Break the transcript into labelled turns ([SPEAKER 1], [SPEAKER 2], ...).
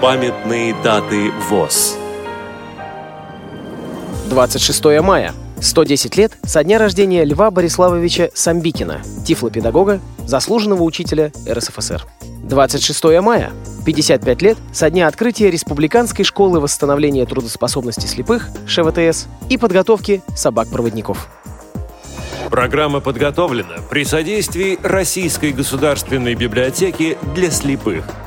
[SPEAKER 1] Памятные даты ВОЗ.
[SPEAKER 2] 26 мая. 110 лет со дня рождения Льва Бориславовича Самбикина, тифлопедагога, заслуженного учителя РСФСР. 26 мая. 55 лет со дня открытия Республиканской школы восстановления трудоспособности слепых ШВТС и подготовки собак-проводников.
[SPEAKER 1] Программа подготовлена при содействии Российской государственной библиотеки для слепых –